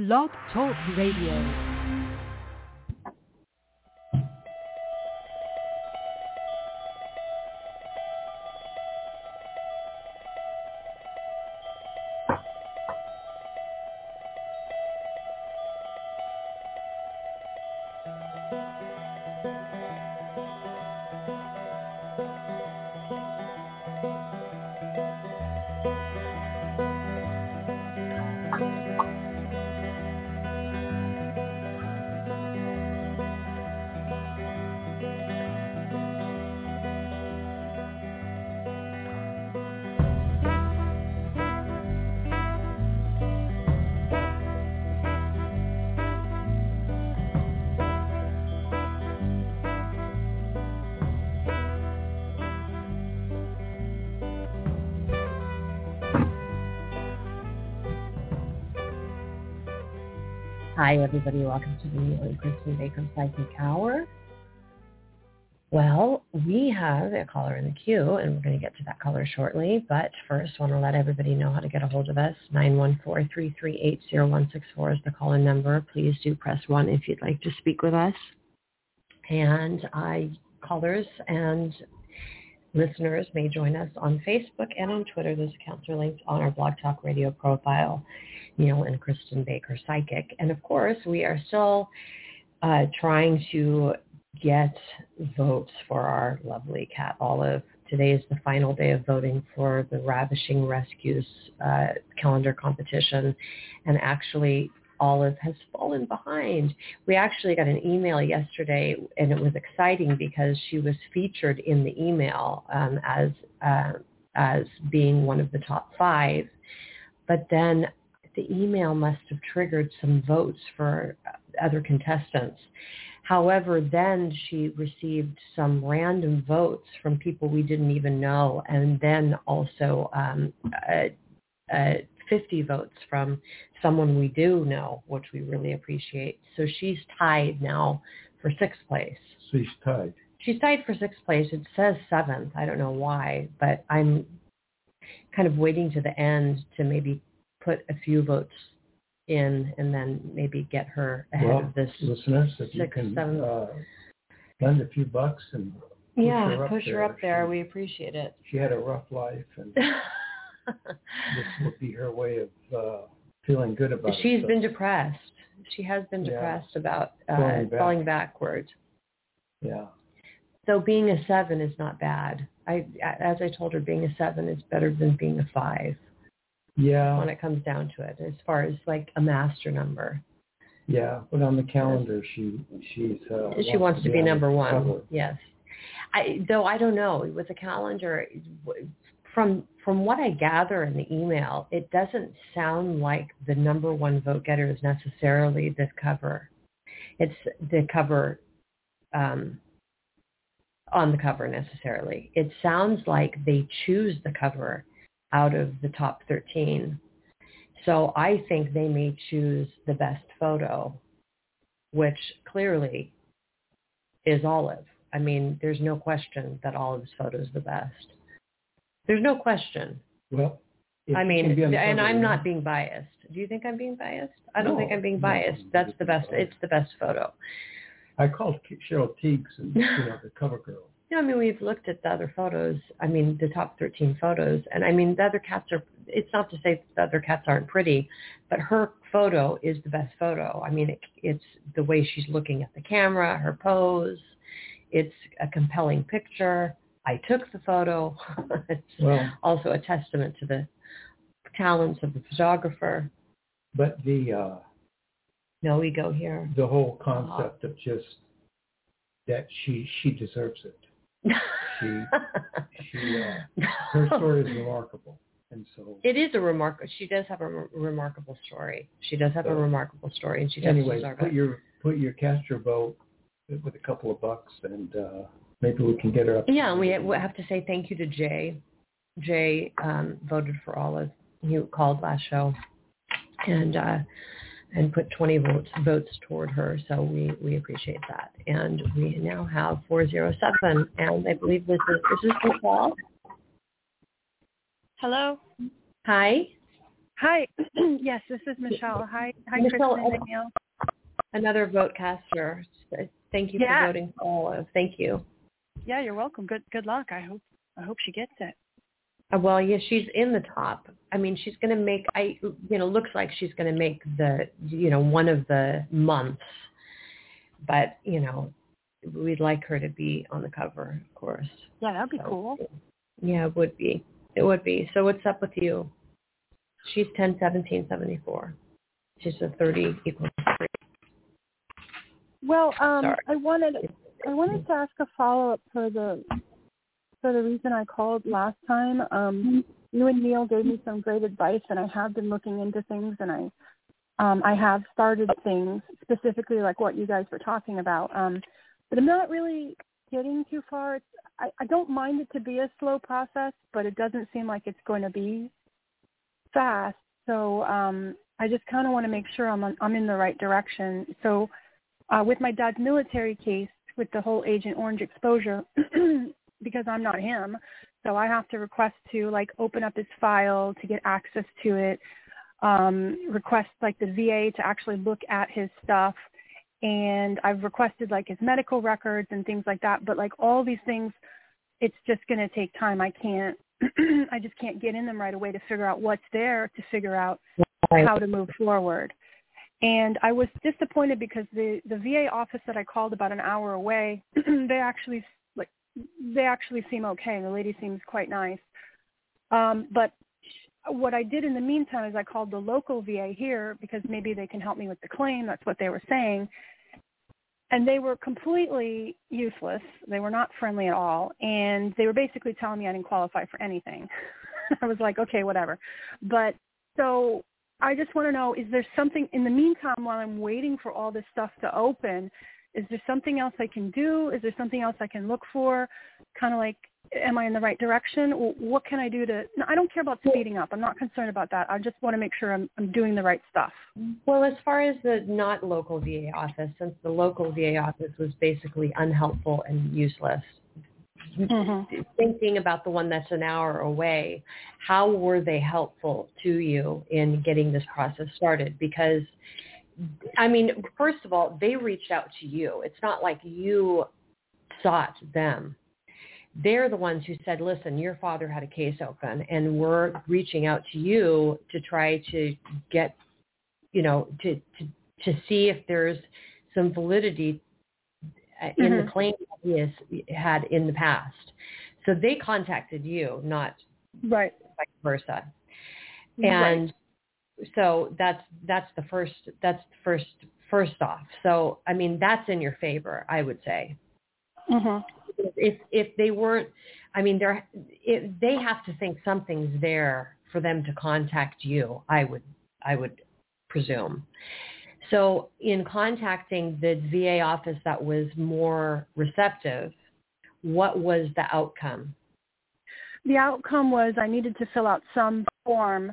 Blog Talk Radio. Hi, everybody. Welcome to the Kristin Baker Psychic Hour. Well, we have a caller in the queue, and we're going to get to that caller shortly. But first, want to let everybody know how to get a hold of us. 914-338-0164 is the call-in number. Please do press 1 if you'd like to speak with us. And I callers and listeners may join us on Facebook and on Twitter. Those accounts are linked on our Blog Talk Radio profile. Neil and Kristin Baker Psychic. And of course, we are still uh, trying to get votes for our lovely cat Olive. Today is the final day of voting for the Ravishing Rescues uh, calendar competition. And actually, Olive has fallen behind. We actually got an email yesterday, and it was exciting because she was featured in the email um, as uh, as being one of the top five. But then the email must have triggered some votes for other contestants. However, then she received some random votes from people we didn't even know, and then also um, uh, uh, 50 votes from someone we do know, which we really appreciate. So she's tied now for sixth place. She's tied. She's tied for sixth place. It says seventh. I don't know why, but I'm kind of waiting to the end to maybe put a few votes in and then maybe get her ahead well, of this listeners, if you can seven. Uh, lend a few bucks and push yeah, her up push there. her up there. We appreciate it. she had a rough life, and this would be her way of uh, feeling good about She's herself. been depressed. She has been Yeah. depressed about uh, Falling back. falling backward. Yeah. So being a seven is not bad. I, as I told her, being a seven is better than being a five Yeah. when it comes down to it, as far as like a master number. Yeah. But on the calendar, she she's uh, she wants to be number one. cover. Yes. I, though I don't know with the calendar, from from what I gather in the email, it doesn't sound like the number one vote getter is necessarily the cover. It's the cover um, on the cover necessarily. It sounds like they choose the cover out of the top 13. So I think they may choose the best photo, which clearly is Olive. I mean, there's no question that Olive's photo is the best. There's no question. Well, I mean, can be on the and I'm not being biased. Do you think I'm being biased? I don't No, think I'm being biased. you're That's the best. It's the best photo. I called Cheryl Tiegs and you know the cover girl. No, I mean we've looked at the other photos. I mean the top 13 photos, and I mean the other cats are. It's not to say the other cats aren't pretty, but her photo is the best photo. I mean it, it's the way she's looking at the camera, her pose. It's a compelling picture. I took the photo. it's Well, also a testament to the talents of the photographer. but the uh, No ego here. the whole concept of just that she she deserves it. She she uh, her story is remarkable, and so It is a remarkable. She does have a re- remarkable story. She does have a remarkable story, and she does anyway, deserve put it. your put your cast your vote with a couple of bucks, and uh, maybe we can get her up. Yeah, and we we have to say thank you to Jay. Jay um, voted for Olive. He called last show, and uh, and put 20 votes votes toward her. So we we appreciate that. And we now have 407, and I believe this is this is the call. Hello. Hi. Hi. yes, this is Michelle. Hi, hi, Michelle, Kristin and Neil. Another vote caster. Thank you yeah. for voting for Olive. Thank you. Yeah, you're welcome. Good good luck. I hope I hope she gets it. Uh, well, yeah, she's in the top. I mean, she's going to make. I you know looks like she's going to make the you know one of the months, but you know we'd like her to be on the cover, of course. Yeah, that'd be so, cool. Yeah, it would be. It would be. So what's up with you? She's ten seventeen seventy four. She's a thirty equals three. Well, um, Sorry. I wanted I wanted to ask a follow up for the for the reason I called last time. Um, you and Neil gave me some great advice, and I have been looking into things, and I um, I have started things specifically like what you guys were talking about. Um, but I'm not really getting too far. It's, I, I don't mind it to be a slow process, but it doesn't seem like it's going to be fast. So um, I just kind of want to make sure I'm I'm in the right direction. So uh, with my dad's military case, with the whole Agent Orange exposure, because I'm not him, so I have to request to like open up his file to get access to it, um, request like the VA to actually look at his stuff, and I've requested like his medical records and things like that. But like all these things, it's just going to take time. I can't, I just can't get in them right away to figure out what's there to figure out right. how to move forward. And I was disappointed because the the VA office that I called about an hour away, they actually like they actually seem okay. The lady seems quite nice. Um, but what I did in the meantime is I called the local VA here because maybe they can help me with the claim. That's what they were saying. And they were completely useless. They were not friendly at all. And they were basically telling me I didn't qualify for anything. I was like, okay, whatever. But so I just want to know, is there something in the meantime while I'm waiting for all this stuff to open, is there something else I can do? Is there something else I can look for? Kind of like, am I in the right direction? What can I do to, no, I don't care about speeding up. I'm not concerned about that. I just want to make sure I'm, I'm doing the right stuff. Well, as far as the not local VA office, since the local VA office was basically unhelpful and useless, mm-hmm. thinking about the one that's an hour away, how were they helpful to you in getting this process started? Because, I mean, first of all, they reached out to you. It's not like you sought them. They're the ones who said, listen, your father had a case open and we're reaching out to you to try to get, you know, to, to, to see if there's some validity in mm-hmm. the claim has had in the past. So they contacted you, not right vice versa. And right. so that's that's the first that's the first first off. So I mean that's in your favor, I would say. Mm-hmm. If if they weren't, I mean they're if they have to think something's there for them to contact you. I would I would presume. So in contacting the VA office that was more receptive, what was the outcome? The outcome was I needed to fill out some form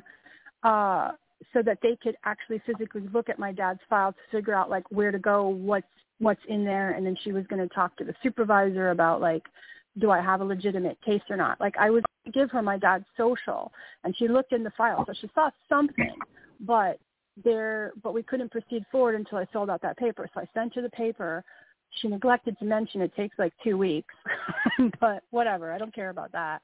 uh, so that they could actually physically look at my dad's file to figure out like where to go, what's what's in there, and then she was going to talk to the supervisor about like, do I have a legitimate case or not? Like I was give her my dad's social, and she looked in the file, so she saw something, but there, but we couldn't proceed forward until I filled out that paper. So I sent her the paper. She neglected to mention it takes like two weeks, but whatever. I don't care about that.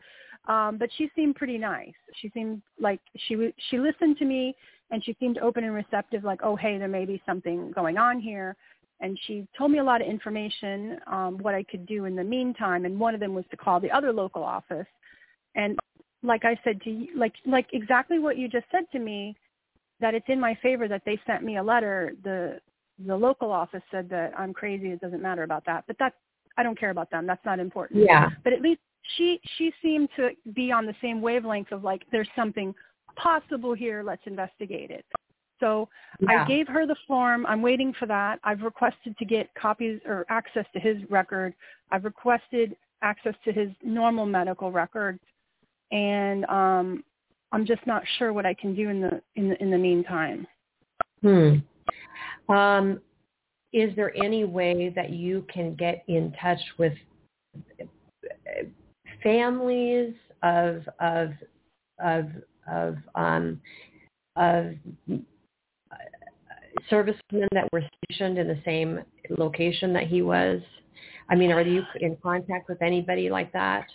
Um, but she seemed pretty nice. She seemed like she she listened to me and she seemed open and receptive. Like, oh hey, there may be something going on here. And she told me a lot of information, um, what I could do in the meantime. And one of them was to call the other local office. And like I said to you, like like exactly what you just said to me, that it's in my favor that they sent me a letter. The the local office said that I'm crazy. It doesn't matter about that. But that's I don't care about them. That's not important. Yeah. But at least she she seemed to be on the same wavelength of like there's something possible here. Let's investigate it. So yeah. I gave her the form. I'm waiting for that. I've requested to get copies or access to his record. I've requested access to his normal medical records. And um, I'm just not sure what I can do in the in the in the meantime. Hmm. Um, is there any way that you can get in touch with families of of of of um, of uh, servicemen that were stationed in the same location that he was? I mean, are you in contact with anybody like that?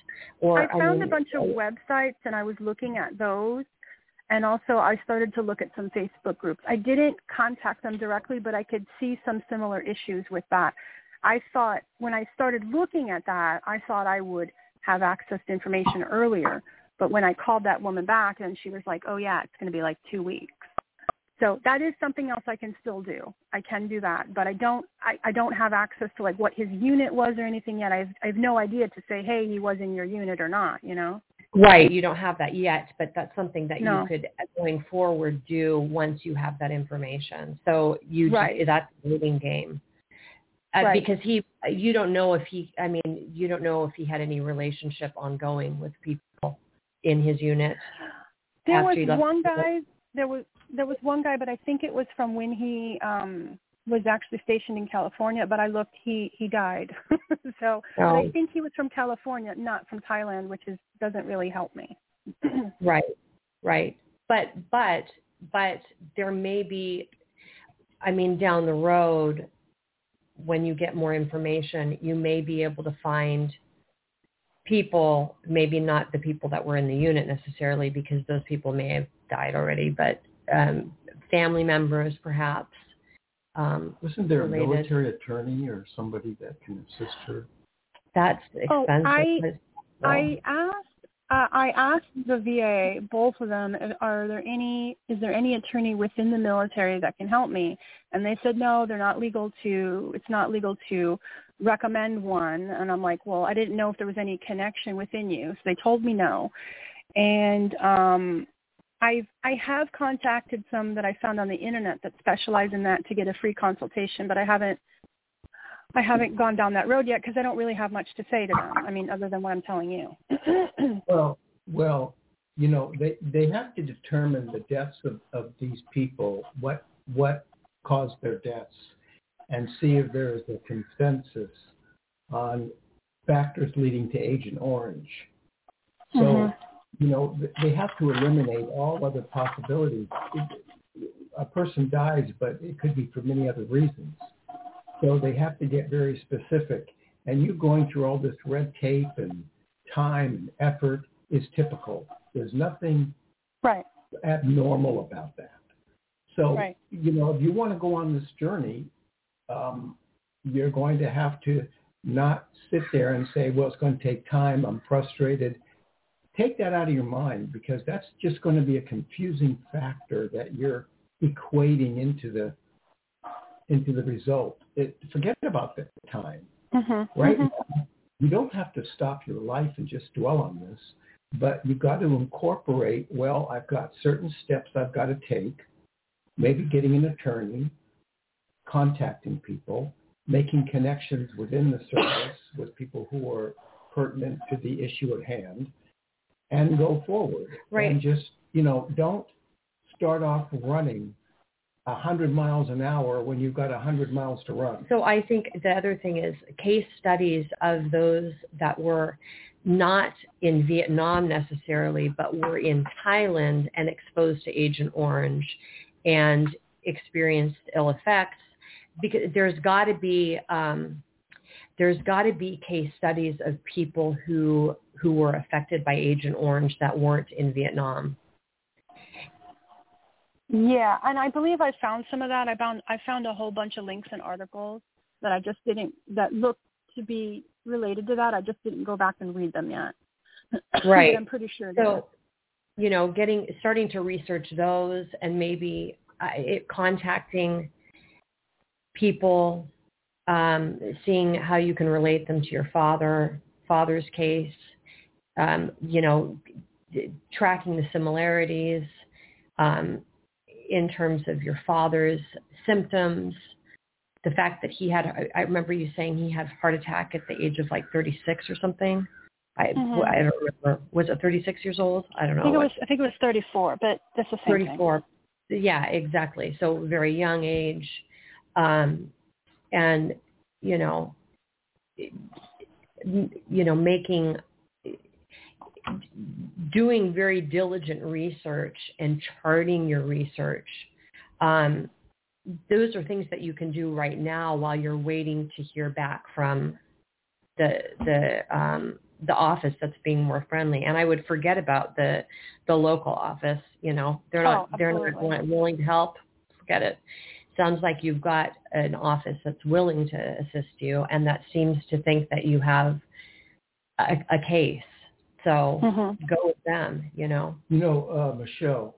Or I found mean, a bunch of websites and I was looking at those. And also I started to look at some Facebook groups. I didn't contact them directly, but I could see some similar issues with that. I thought when I started looking at that, I thought I would have access to information earlier. But when I called that woman back and she was like, oh yeah, it's going to be like two weeks. So that is something else I can still do. I can do that, but I don't. I, I don't have access to like what his unit was or anything yet. I have, I have no idea to say, hey, he was in your unit or not. You know. Right. You don't have that yet, but that's something that no. you could going forward do once you have that information. So you right. that's a waiting game. Uh, right. Because he, you don't know if he. I mean, you don't know if he had any relationship ongoing with people in his unit. There was one guy. There was there was one guy, but I think it was from when he um was actually stationed in California. But I looked, he he died. so oh. I think he was from California, not from Thailand, which is doesn't really help me. right, right. But but but there may be. I mean, down the road, when you get more information, you may be able to find people, maybe not the people that were in the unit necessarily, because those people may have died already, but um, family members perhaps. Um, Wasn't there related. a military attorney or somebody that can assist her? That's expensive. Oh, I, well. I asked uh, I asked the VA, both of them, are there any, is there any attorney within the military that can help me? And they said, no, they're not legal to, it's not legal to recommend one. And I'm like, well, I didn't know if there was any connection within you. So they told me no. And um, I've, I have contacted some that I found on the internet that specialize in that to get a free consultation, but I haven't I haven't gone down that road yet because I don't really have much to say to them. I mean, other than what I'm telling you. well, well, you know, they they have to determine the deaths of, of these people, what what caused their deaths, and see if there is a consensus on factors leading to Agent Orange. So, mm-hmm. You know, they have to eliminate all other possibilities. A person dies, but it could be for many other reasons. So they have to get very specific. And you going through all this red tape and time and effort is typical. There's nothing right. abnormal about that. So, right. you know, if you want to go on this journey, um, you're going to have to not sit there and say, well, it's going to take time. I'm frustrated. Take that out of your mind because that's just going to be a confusing factor that you're equating into the into the result. It, forget about the time, mm-hmm. right? Mm-hmm. You don't have to stop your life and just dwell on this, but you've got to incorporate, well, I've got certain steps I've got to take, maybe getting an attorney, contacting people, making connections within the service with people who are pertinent to the issue at hand, and go forward. Right. And just, you know, don't start off running 100 miles an hour when you've got 100 miles to run. So I think the other thing is case studies of those that were not in Vietnam necessarily, but were in Thailand and exposed to Agent Orange and experienced ill effects. Because there's got to be um, there's got to be case studies of people who who were affected by Agent Orange that weren't in Vietnam. Yeah, and I believe I found some of that. I found I found a whole bunch of links and articles that I just didn't that looked to be related to that. I just didn't go back and read them yet. Right. I'm pretty sure. So, you know, getting starting to research those and maybe uh, it, contacting people, um, seeing how you can relate them to your father, father's case. Um, you know, tracking the similarities. Um, in terms of your father's symptoms, the fact that he had, I remember you saying he had a heart attack at the age of like 36 or something. I, mm-hmm. I don't remember. Was it 36 years old? I don't know. I think it was, I think it was 34, but that's the same 34. Thing. Yeah, exactly. So very young age. Um, and, you know, you know, making doing very diligent research and charting your research. Um, those are things that you can do right now while you're waiting to hear back from the the um, the office that's being more friendly. And I would forget about the the local office. You know, they're not Oh, they're not willing to help. Forget it. Sounds like you've got an office that's willing to assist you, and that seems to think that you have a, a case. So Mhm. go with them. You know. You know, uh, Michelle,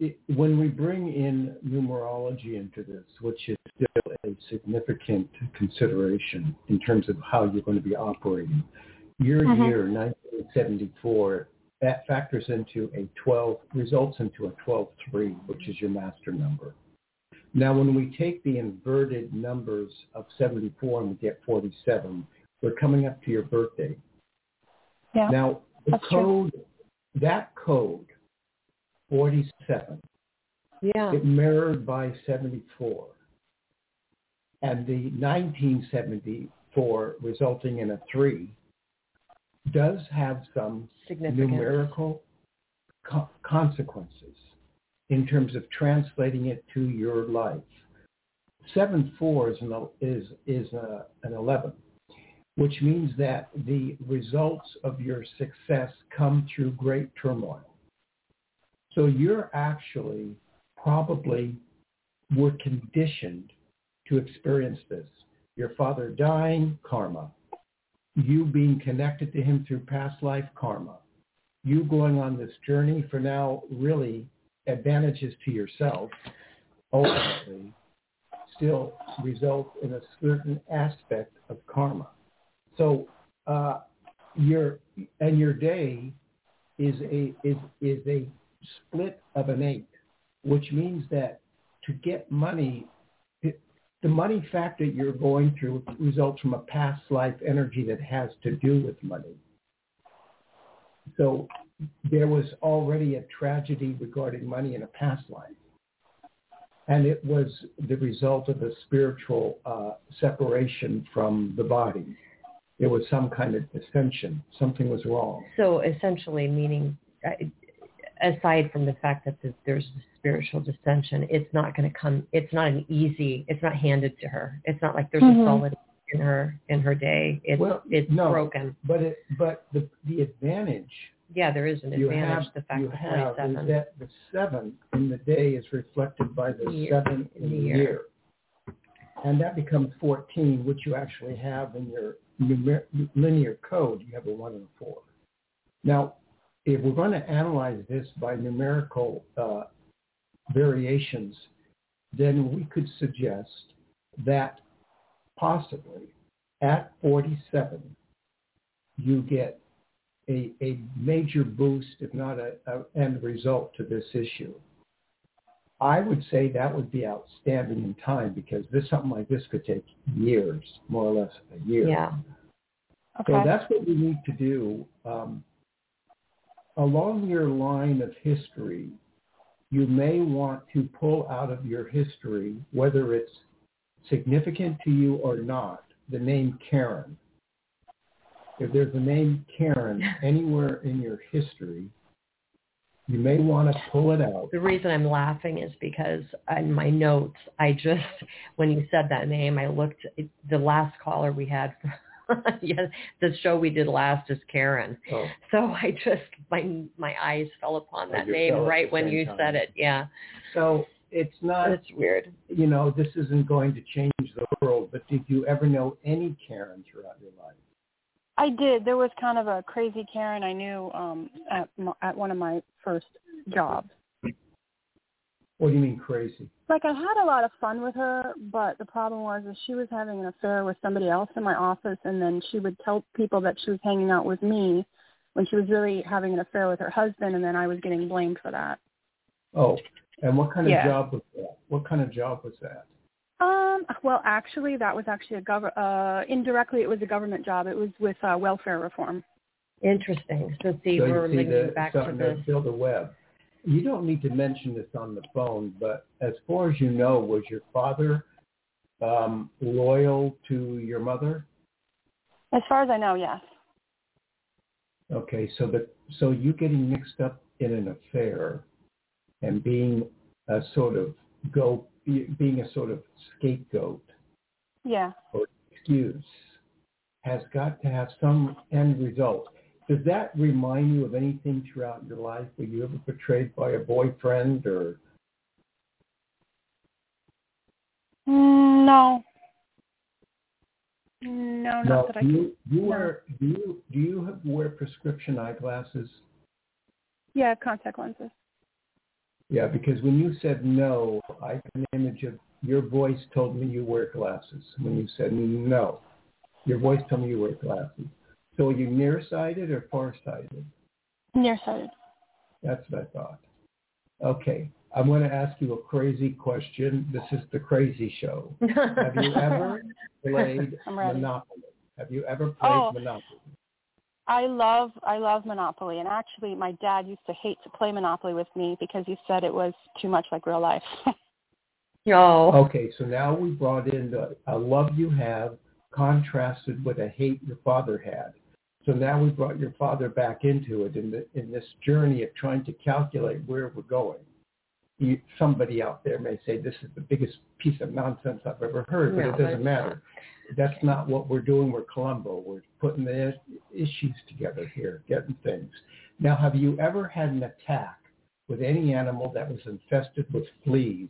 it, when we bring in numerology into this, which is still a significant consideration in terms of how you're going to be operating, your Mhm. year 1974 that factors into a 12 results into a 12-3, which is your master number. Now, when we take the inverted numbers of 74 and we get 47, we're coming up to your birthday. Yeah. Now, the That's true. code, that code, 47, Yeah. it mirrored by 74. And the 1974 resulting in a 3 does have some numerical co- consequences in terms of translating it to your life. 7-4 is, an, is, is a, an 11, which means that the results of your success come through great turmoil. So you're actually probably were conditioned to experience this. Your father dying, karma. You being connected to him through past life, karma. You going on this journey for now really advantages to yourself, ultimately, still result in a certain aspect of karma. So uh, your and your day is a is is a split of an eight, which means that to get money, it, the money factor you're going through results from a past life energy that has to do with money. So there was already a tragedy regarding money in a past life. And it was the result of a spiritual uh, separation from the body. There was some kind of dissension. Something was wrong. So essentially, meaning uh, aside from the fact that there's spiritual dissension, it's not going to come. It's not an easy. It's not handed to her. It's not like there's Mhm. a solid in her in her day. It's Well, it's no. broken. But it, but the, the advantage Yeah, there is an you advantage. have, the fact you that have is that the seven in the day is reflected by the Year. seven in the Year. year. And that becomes 14, which you actually have in your numer- linear code. You have a one and a four. Now, if we're going to analyze this by numerical uh, variations, then we could suggest that possibly at 47, you get a, a major boost, if not a, a end result to this issue. I would say that would be outstanding in time because this something like this could take years, more or less a year. yeah. Okay. So that's what we need to do. Um, along your line of history, you may want to pull out of your history, whether it's significant to you or not, the name Karen. If there's a name Karen anywhere in your history, you may want to pull it out. The reason I'm laughing is because in my notes, I just when you said that name, I looked. The last caller we had, yeah, the show we did last is Karen. Oh, So I just my my eyes fell upon that name right when you time. said it. Yeah, so it's not, that's weird. you know, this isn't going to change the world, but did you ever know any Karen throughout your life? I did. There was kind of a crazy Karen I knew um, at at one of my first jobs. What do you mean crazy? Like I had a lot of fun with her, but the problem was is she was having an affair with somebody else in my office, and then she would tell people that she was hanging out with me when she was really having an affair with her husband, and then I was getting blamed for that. Oh, and what kind of Yeah. job was that? What kind of job was that? Um, well, actually, that was actually a gov- uh, indirectly it was a government job. It was with uh, welfare reform. Interesting. So see, so we're you see linking the, back to starting this. to build a web. You don't need to mention this on the phone, but as far as you know, was your father um, loyal to your mother? As far as I know, yes. Okay, so the so you getting mixed up in an affair and being a sort of go being a sort of scapegoat Yeah. or excuse has got to have some end result. Does that remind you of anything throughout your life? Were you ever betrayed by a boyfriend or Mm, No. No, not no? that I Do can. you, you no. wear do you do you have, wear prescription eyeglasses? Yeah, contact lenses. Yeah, because when you said no, I had an image of your voice told me you wear glasses. When you said no, your voice told me you wear glasses. So are you nearsighted or farsighted? Nearsighted. That's what I thought. Okay, I'm going to ask you a crazy question. This is the crazy show. Have you ever played Monopoly? Have you ever played Oh. Monopoly? I love I love Monopoly, and actually, my dad used to hate to play Monopoly with me because he said it was too much like real life. No. Okay, so now we brought in the a love you have contrasted with a hate your father had. So now we brought your father back into it in the in this journey of trying to calculate where we're going. You, somebody out there may say this is the biggest piece of nonsense I've ever heard, but No, it doesn't it's matter. That's not what we're doing. We're Columbo. We're putting the issues together here, getting things. Now, have you ever had an attack with any animal that was infested with fleas?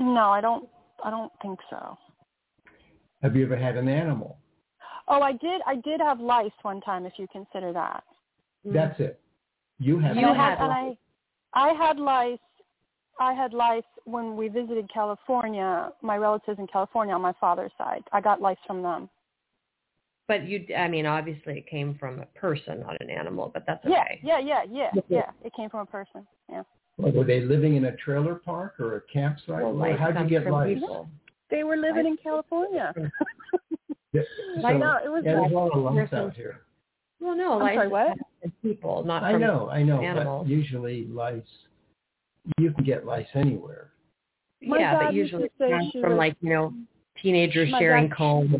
no, I don't. I don't think so. Have you ever had an animal? Oh, I did. I did have lice one time, if you consider that. That's it. You have You and had and I, I had lice. I had lice when we visited California. My relatives in California on my father's side. I got lice from them. But you, I mean, obviously it came from a person, not an animal, but that's okay. yeah, yeah, yeah, yeah. yeah. It came from a person. Yeah. Or were they living in a trailer park or a campsite? Well, Or how'd you get lice? people. They were living in California. Yeah, I know it was. Yeah, there's a lot of lumps Person- out here. Well, no, I'm lice sorry, what? people, not I know, I know. animals. But usually lice, you can get lice anywhere. My yeah, but usually it comes from was- like you know teenagers sharing dad- combs.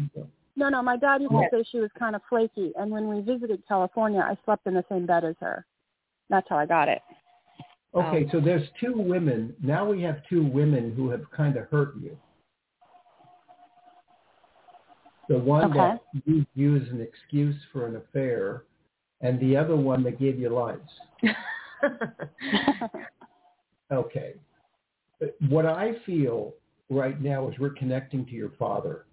No, no. My dad used to say she was kind of flaky, and when we visited California, I slept in the same bed as her. That's how I got it. Okay, Oh. so there's two women. Now we have two women who have kind of hurt you. The one that used you as an excuse for an affair, and the other one that gave you lice. Okay. What I feel right now is we're connecting to your father.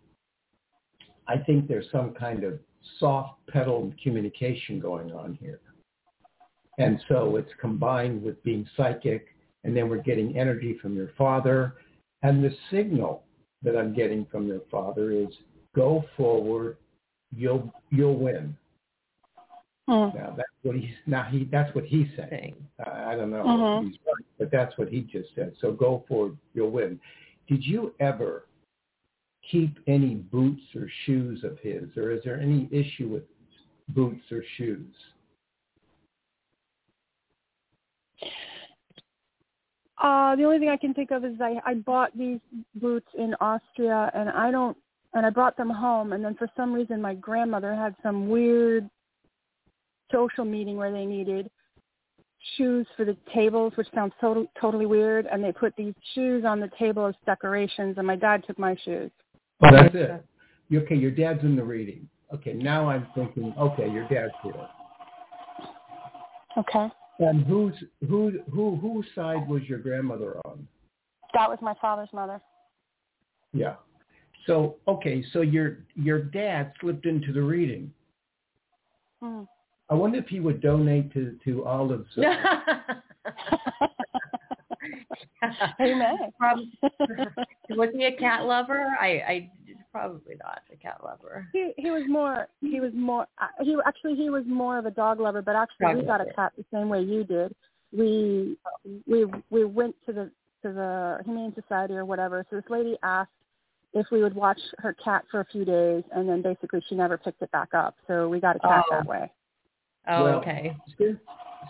I think there's some kind of soft pedal communication going on here. And so it's combined with being psychic, and then we're getting energy from your father. And the signal that I'm getting from your father is go forward, you'll you'll win. Hmm. Now that's what he's now he that's what he's saying. Thing. I don't know Mhm. if he's right, but that's what he just said. So go forward, you'll win. Did you ever keep any boots or shoes of his, or is there any issue with boots or shoes? Uh, the only thing I can think of is I, I bought these boots in Austria, and I don't, and I brought them home, and then for some reason my grandmother had some weird social meeting where they needed shoes for the tables, which sounds total, totally weird, and they put these shoes on the table as decorations, and my dad took my shoes. Oh, that's it. Okay, your dad's in the reading. Okay, now I'm thinking, okay, your dad's here. Okay. And whose who who whose side was your grandmother on? That was my father's mother. Yeah. So okay, so your your dad slipped into the reading. Hmm. I wonder if he would donate to to Olive's. he may. Was he a cat lover? I, I probably not a cat lover. He he was more he was more uh, he actually he was more of a dog lover, but actually Dog we got a cat the same way you did. We we we went to the to the Humane Society or whatever. So this lady asked if we would watch her cat for a few days, and then basically she never picked it back up. So we got a cat Oh. that way. Oh, Well, okay. Since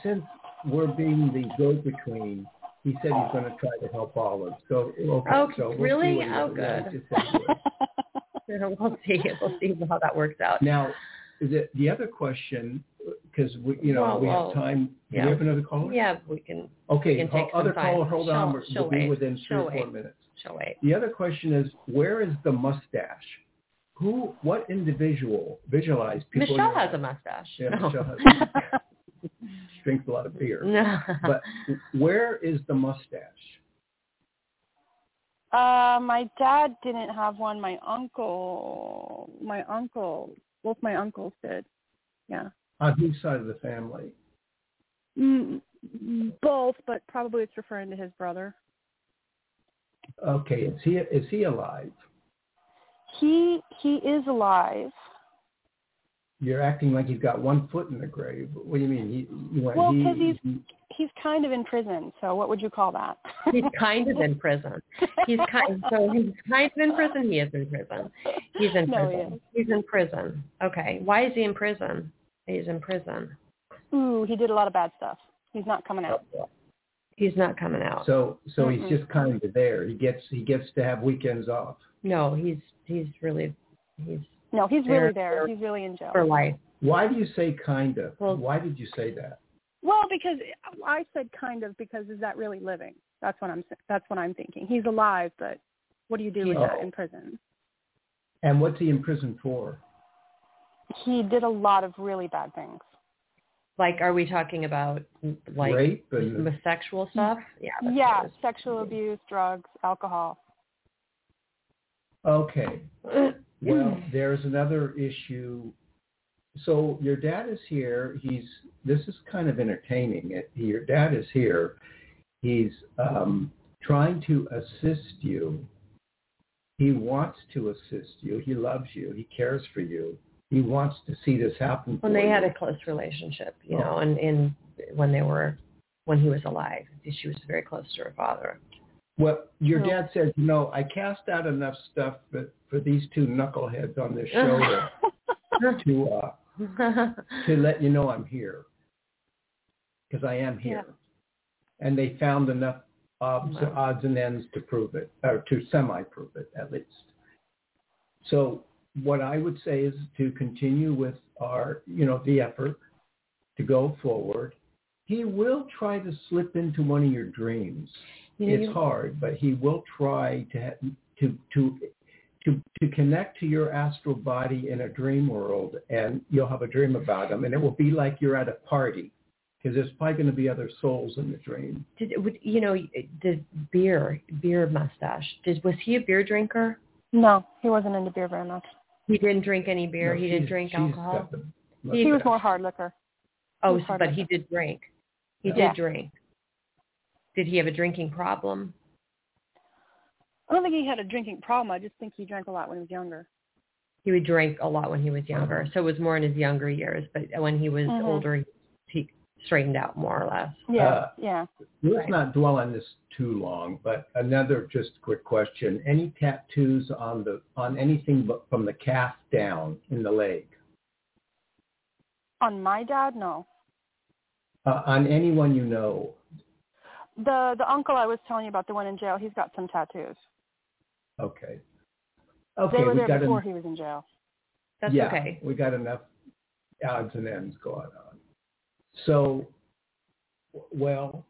since we're being the go-between, he said he's going to try to help all Olive. So okay, Oh, so we'll really? See Oh, good. just said he would. We'll see. We'll see how that works out. Now, the, the other question, because we, you know, Well, we well, have time. Do yeah. we have another caller? Yeah, we can. Okay, we can take other caller, hold She'll- on. We're- she'll We'll be within 3 She'll or four wait. minutes. She'll wait. The other question is, where is the mustache? Who, what individual, visualized people? Michelle has a mustache. Yeah, no. Michelle has. A mustache. She drinks a lot of beer. no. But where is the mustache? Uh, my dad didn't have one. My uncle, my uncle, both my uncles did. Yeah. On whose side of the family? Mm, both, but probably it's referring to his brother. Okay, is he is he alive? He he is alive. You're acting like he's got one foot in the grave. What do you mean? He, you went, Well, he, 'cause he's- he- He's kind of in prison. So what would you call that? he's kind of in prison. He's kind so he's kind of in prison. He is in prison. He's in No, he prison. is. He's in prison. Okay. Why is he in prison? He's in prison. Ooh, he did a lot of bad stuff. He's not coming out. Oh, he's not coming out. so so Mm-mm. he's just kind of there. He gets he gets to have weekends off. No, he's he's really he's No, he's They're- really there. they're- He's really in jail. for life. Why do you say kind of? Well- Why did you say that? Well, because I said kind of because is that really living? That's what I'm that's what I'm thinking. He's alive, but what do you do with Oh. that in prison? And what's he in prison for? He did a lot of really bad things. Like, are we talking about like Rape and the sexual stuff? Yeah. Yeah, sexual abuse, drugs, alcohol. Okay. Well, there's another issue. So your dad is here. He's this is kind of entertaining. It, your dad is here. He's um, trying to assist you. He wants to assist you. He loves you. He cares for you. He wants to see this happen. when they had a close relationship, you Oh. know, and in when they were when he was alive, she was very close to her father. Well, your No. dad says, no, I cast out enough stuff for, for these two knuckleheads on this show to, uh, to let you know I'm here because I am here. And they found enough odds, Wow. odds and ends to prove it, or to semi-prove it at least. So what I would say is to continue with our, you know, the effort to go forward. He will try to slip into one of your dreams. You know, it's hard, but he will try to to to to to connect to your astral body in a dream world, and you'll have a dream about him, and it will be like you're at a party because there's probably going to be other souls in the dream. Did would you know the beer beer mustache? Did was he a beer drinker? no, he wasn't into beer very much. He didn't drink any beer. No, he didn't drink alcohol. the- He- He was more hard liquor. Oh, was so- hard but he did drink. He Yeah. did drink. Did he have a drinking problem? I don't think he had a drinking problem. I just think he drank a lot when he was younger. He would drink a lot when he was younger, so it was more in his younger years. But when he was Mhm. older, he straightened out more or less. Yeah, Uh, yeah. Let's Right. not dwell on this too long, but another just quick question. Any tattoos on the on anything but from the calf down in the leg? On my dad, no. Uh, on anyone you know? The the uncle I was telling you about, the one in jail, he's got some tattoos. Okay. Okay. they were there got before en- he was in jail. That's yeah, okay. we got enough odds and ends going on. So, well,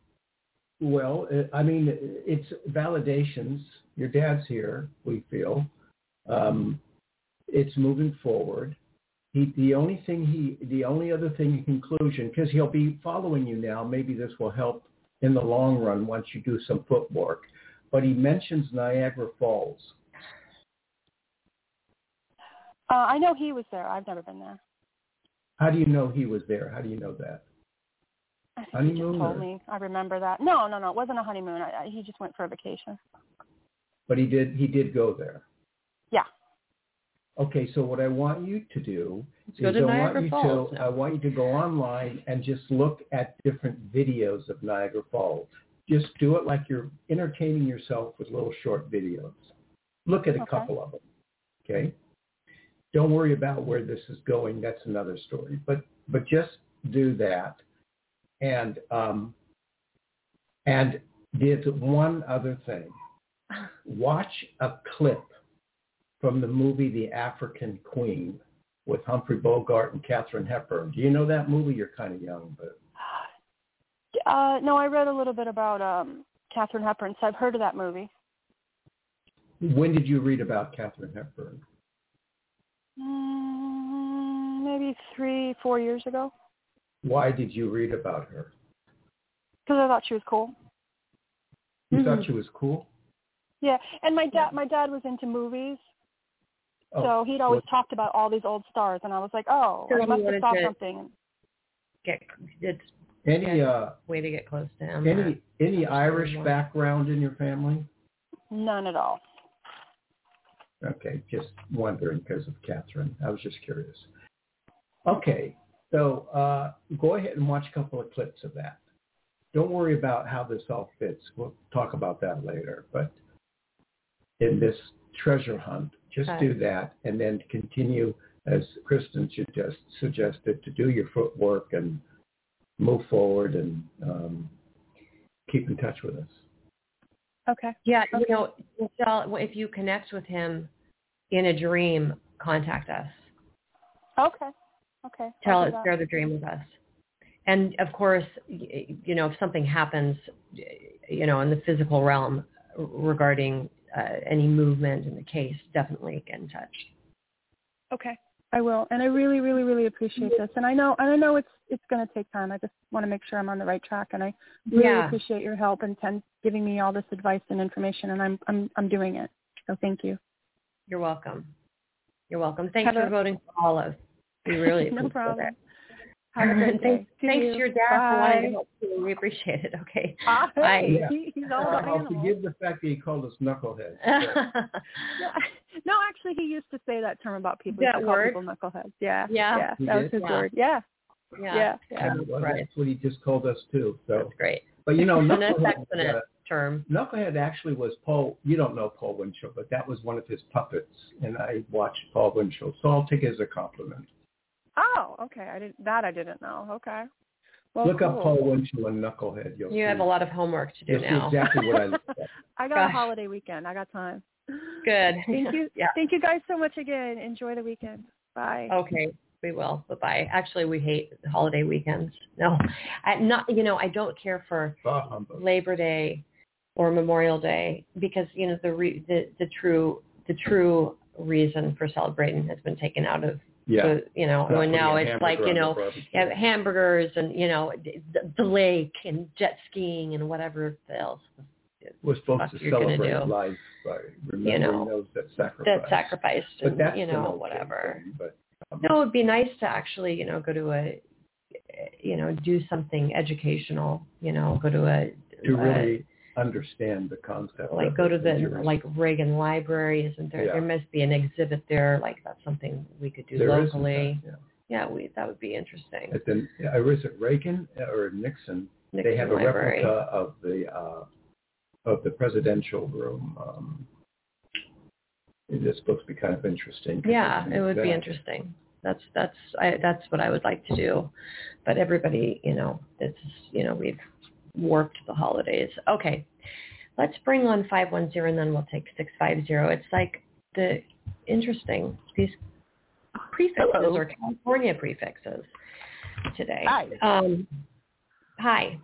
well, uh, I mean, it's validations. Your dad's here. We feel um, it's moving forward. He, the only thing he, the only other thing in conclusion, because he'll be following you now. Maybe this will help in the long run once you do some footwork. But he mentions Niagara Falls. Uh, I know he was there. I've never been there. How do you know he was there? How do you know that? I think he just told or- me. I remember that. No, no, no. It wasn't a honeymoon. I, I, he just went for a vacation. But he did he did go there. Yeah. Okay, so what I want you to do Let's is I want you Falls. to. I want you to go online and just look at different videos of Niagara Falls. Just do it like you're entertaining yourself with little short videos. Look at a Okay. couple of them. Okay? Don't worry about where this is going. That's another story. But but just do that. And um and there's one other thing. Watch a clip from the movie The African Queen with Humphrey Bogart and Katharine Hepburn. Do you know that movie? You're kind of young, but Uh, no, I read a little bit about um Katharine Hepburn, so I've heard of that movie. when did you read about Katharine Hepburn? Mm, maybe three, four years ago, Why did you read about her? because I thought she was cool. You Mhm. thought she was cool? Yeah, and my dad, my dad was into movies, Oh, so he'd always well, talked about all these old stars, and I was like, oh, So I must have saw something. Get it's any uh, way to get close to him. any any Irish more. background in your family? None at all. Okay, just wondering because of Catherine. I was just curious. Okay, so uh, go ahead and watch a couple of clips of that. Don't worry about how this all fits. We'll talk about that later. But in this treasure hunt, just Okay. do that and then continue, as Kristin suggest, suggested, to do your footwork and move forward and um, keep in touch with us. Okay. Yeah, you know, Michelle, if you connect with him in a dream, contact us. Okay. Okay. Tell us, share the dream with us. And of course, you know, if something happens, you know, in the physical realm regarding uh, any movement in the case, definitely get in touch. Okay. I will, and I really, really, really appreciate this. And I know, and I know it's it's going to take time. I just want to make sure I'm on the right track, and I really Yeah. appreciate your help and ten, giving me all this advice and information. And I'm I'm I'm doing it. So thank you. You're welcome. You're welcome. Thanks Have for a- voting for Olive. We really no problem. it. Have a great day. thanks, See thanks you. to your dad for wanting to help too. We appreciate it. Okay. Bye. Bye. Yeah. He, he's all Uh, about I'll forgive the fact that he called us knuckleheads. No, no, actually, he used to say that term about people. That used to call word? people knuckleheads. Yeah. Yeah. Yeah. He That was his Yeah. word. Yeah. yeah. Yeah. Yeah. And Right. That's what he just called us too. So, That's great. but you know, And that's knucklehead, excellent uh, term. Knucklehead actually was Paul. You don't know Paul Winchell, but that was one of his puppets, and I watched Paul Winchell, so I'll take it as a compliment. Oh, okay. I didn't. That I didn't know. Okay. Well, Look up. Paul Winchell and Knucklehead. You'll You see. have a lot of homework to do You'll see exactly what I looked at. I got Gosh. a holiday weekend. I got time. Good. Thank you. yeah. Thank you guys so much again. Enjoy the weekend. Bye. Okay. We will. Bye bye. Actually, we hate holiday weekends. No, I, not. You know, I don't care for Bah humbug. Labor Day or Memorial Day because you know the re, the the true the true reason for celebrating has been taken out of Yeah. you know Not and now it's like you know hamburgers and you know the, the lake and jet skiing and whatever else We're supposed to celebrate life by remembering know, those that sacrifice. that sacrificed But and that's you know whatever. thing, but um, No, it'd be nice to actually, you know, go to a, you know, do something educational. You know, go to a, to a- really understand the concept. like go to the like Reagan Library. Isn't there? Yeah. There must be an exhibit there. Like that's something we could do There locally. fact, Yeah, we that would be interesting. yeah. At the, uh, is it Reagan or Nixon? Nixon they have a Library. replica of the uh, of the presidential room. Um, it is supposed to be kind of interesting. Yeah, it would be interesting. That's that's I, that's what I would like to do, but everybody, you know, it's you know we've worked the holidays. Okay, let's bring on five one zero and then we'll take six five zero. It's like the interesting these prefixes Hello. or California prefixes today. Hi. Um, hi.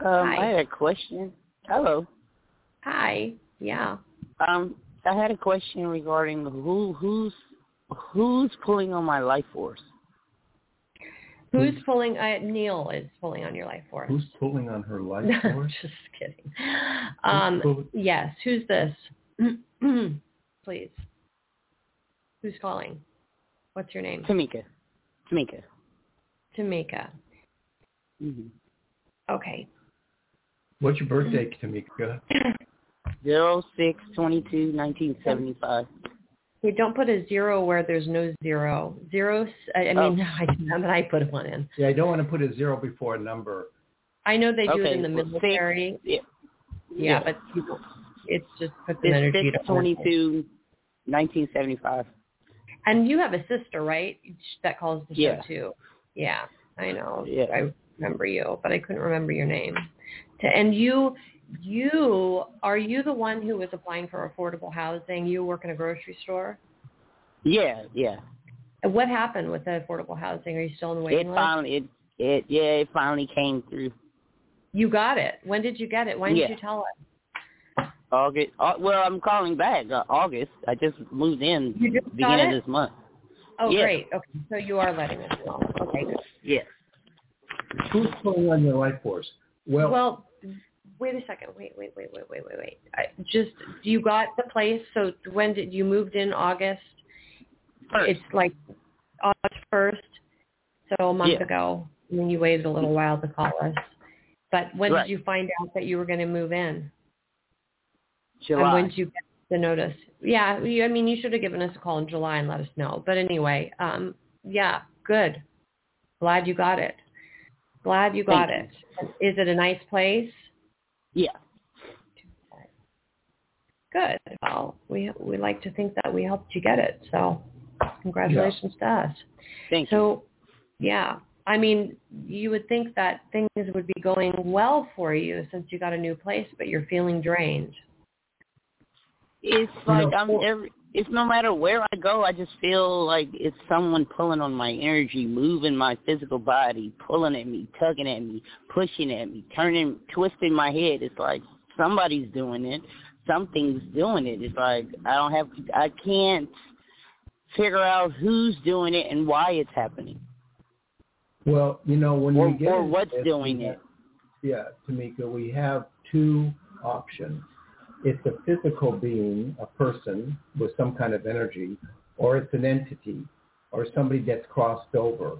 Um, Hi. I had a question. Hello. Hi. Yeah. Um, I had a question regarding who who's who's pulling on my life force. Who's pulling? Uh, Neil is pulling on your life force. Who's pulling on her life force? Just kidding. Um, pull- yes. Who's this? Please. Who's calling? What's your name? Tamika. Tamika. Tamika. Mm-hmm. Okay. What's your birthday, Tamika? Zero six twenty two nineteen seventy five. Hey, don't put a zero where there's no zero. Zero. s- I I mean, oh. I but I put one in. Yeah, I don't want to put a zero before a number. I know they do it in the well, six- military. Yeah. yeah, but people, it's just put the energy. It's six twenty two nineteen seventy five. And you have a sister, right? That calls the show Yeah. too. Yeah, I know. Yeah. I remember you, but I couldn't remember your name. To, and you, you are you the one who was applying for affordable housing? You work in a grocery store. Yeah, yeah. And what happened with the affordable housing? Are you still in the waiting It list? finally, it, it, yeah, it finally came through. You got it. When did you get it? Why didn't Yeah. you tell us? August. Uh, well, I'm calling back. Uh, August. I just moved in You just got beginning it? of this month. Oh, Yeah. great. Okay, so you are letting us know. Okay, Yes. Who's pulling on your life force? Well, Well, wait a second. Wait, wait, wait, wait, wait, wait, wait. I, just you got the place. So when did you moved in August? First. It's like August first, so a month Yeah. ago. And then you waited a little while to call us. But when Right. did you find out that you were going to move in? July. And when did you get the notice? Yeah, you, I mean, you should have given us a call in July and let us know. But anyway, um, yeah, good. Glad you got it. Glad you got Thank it. Is it a nice place? Yeah. Good. Well, we we like to think that we helped you get it. So, congratulations to us. Thank you. So, yeah, I mean, you would think that things would be going well for you since you got a new place, but you're feeling drained. It's You know, like I'm every. It's no matter where I go, I just feel like it's someone pulling on my energy, moving my physical body, pulling at me, tugging at me, pushing at me, turning, twisting my head. It's like somebody's doing it. Something's doing it. It's like I don't have. I can't figure out who's doing it and why it's happening, well, you know, when or we get or what's this, doing it. Yeah, Tamika, we have two options. It's a physical being, a person with some kind of energy, or it's an entity, or somebody that's crossed over.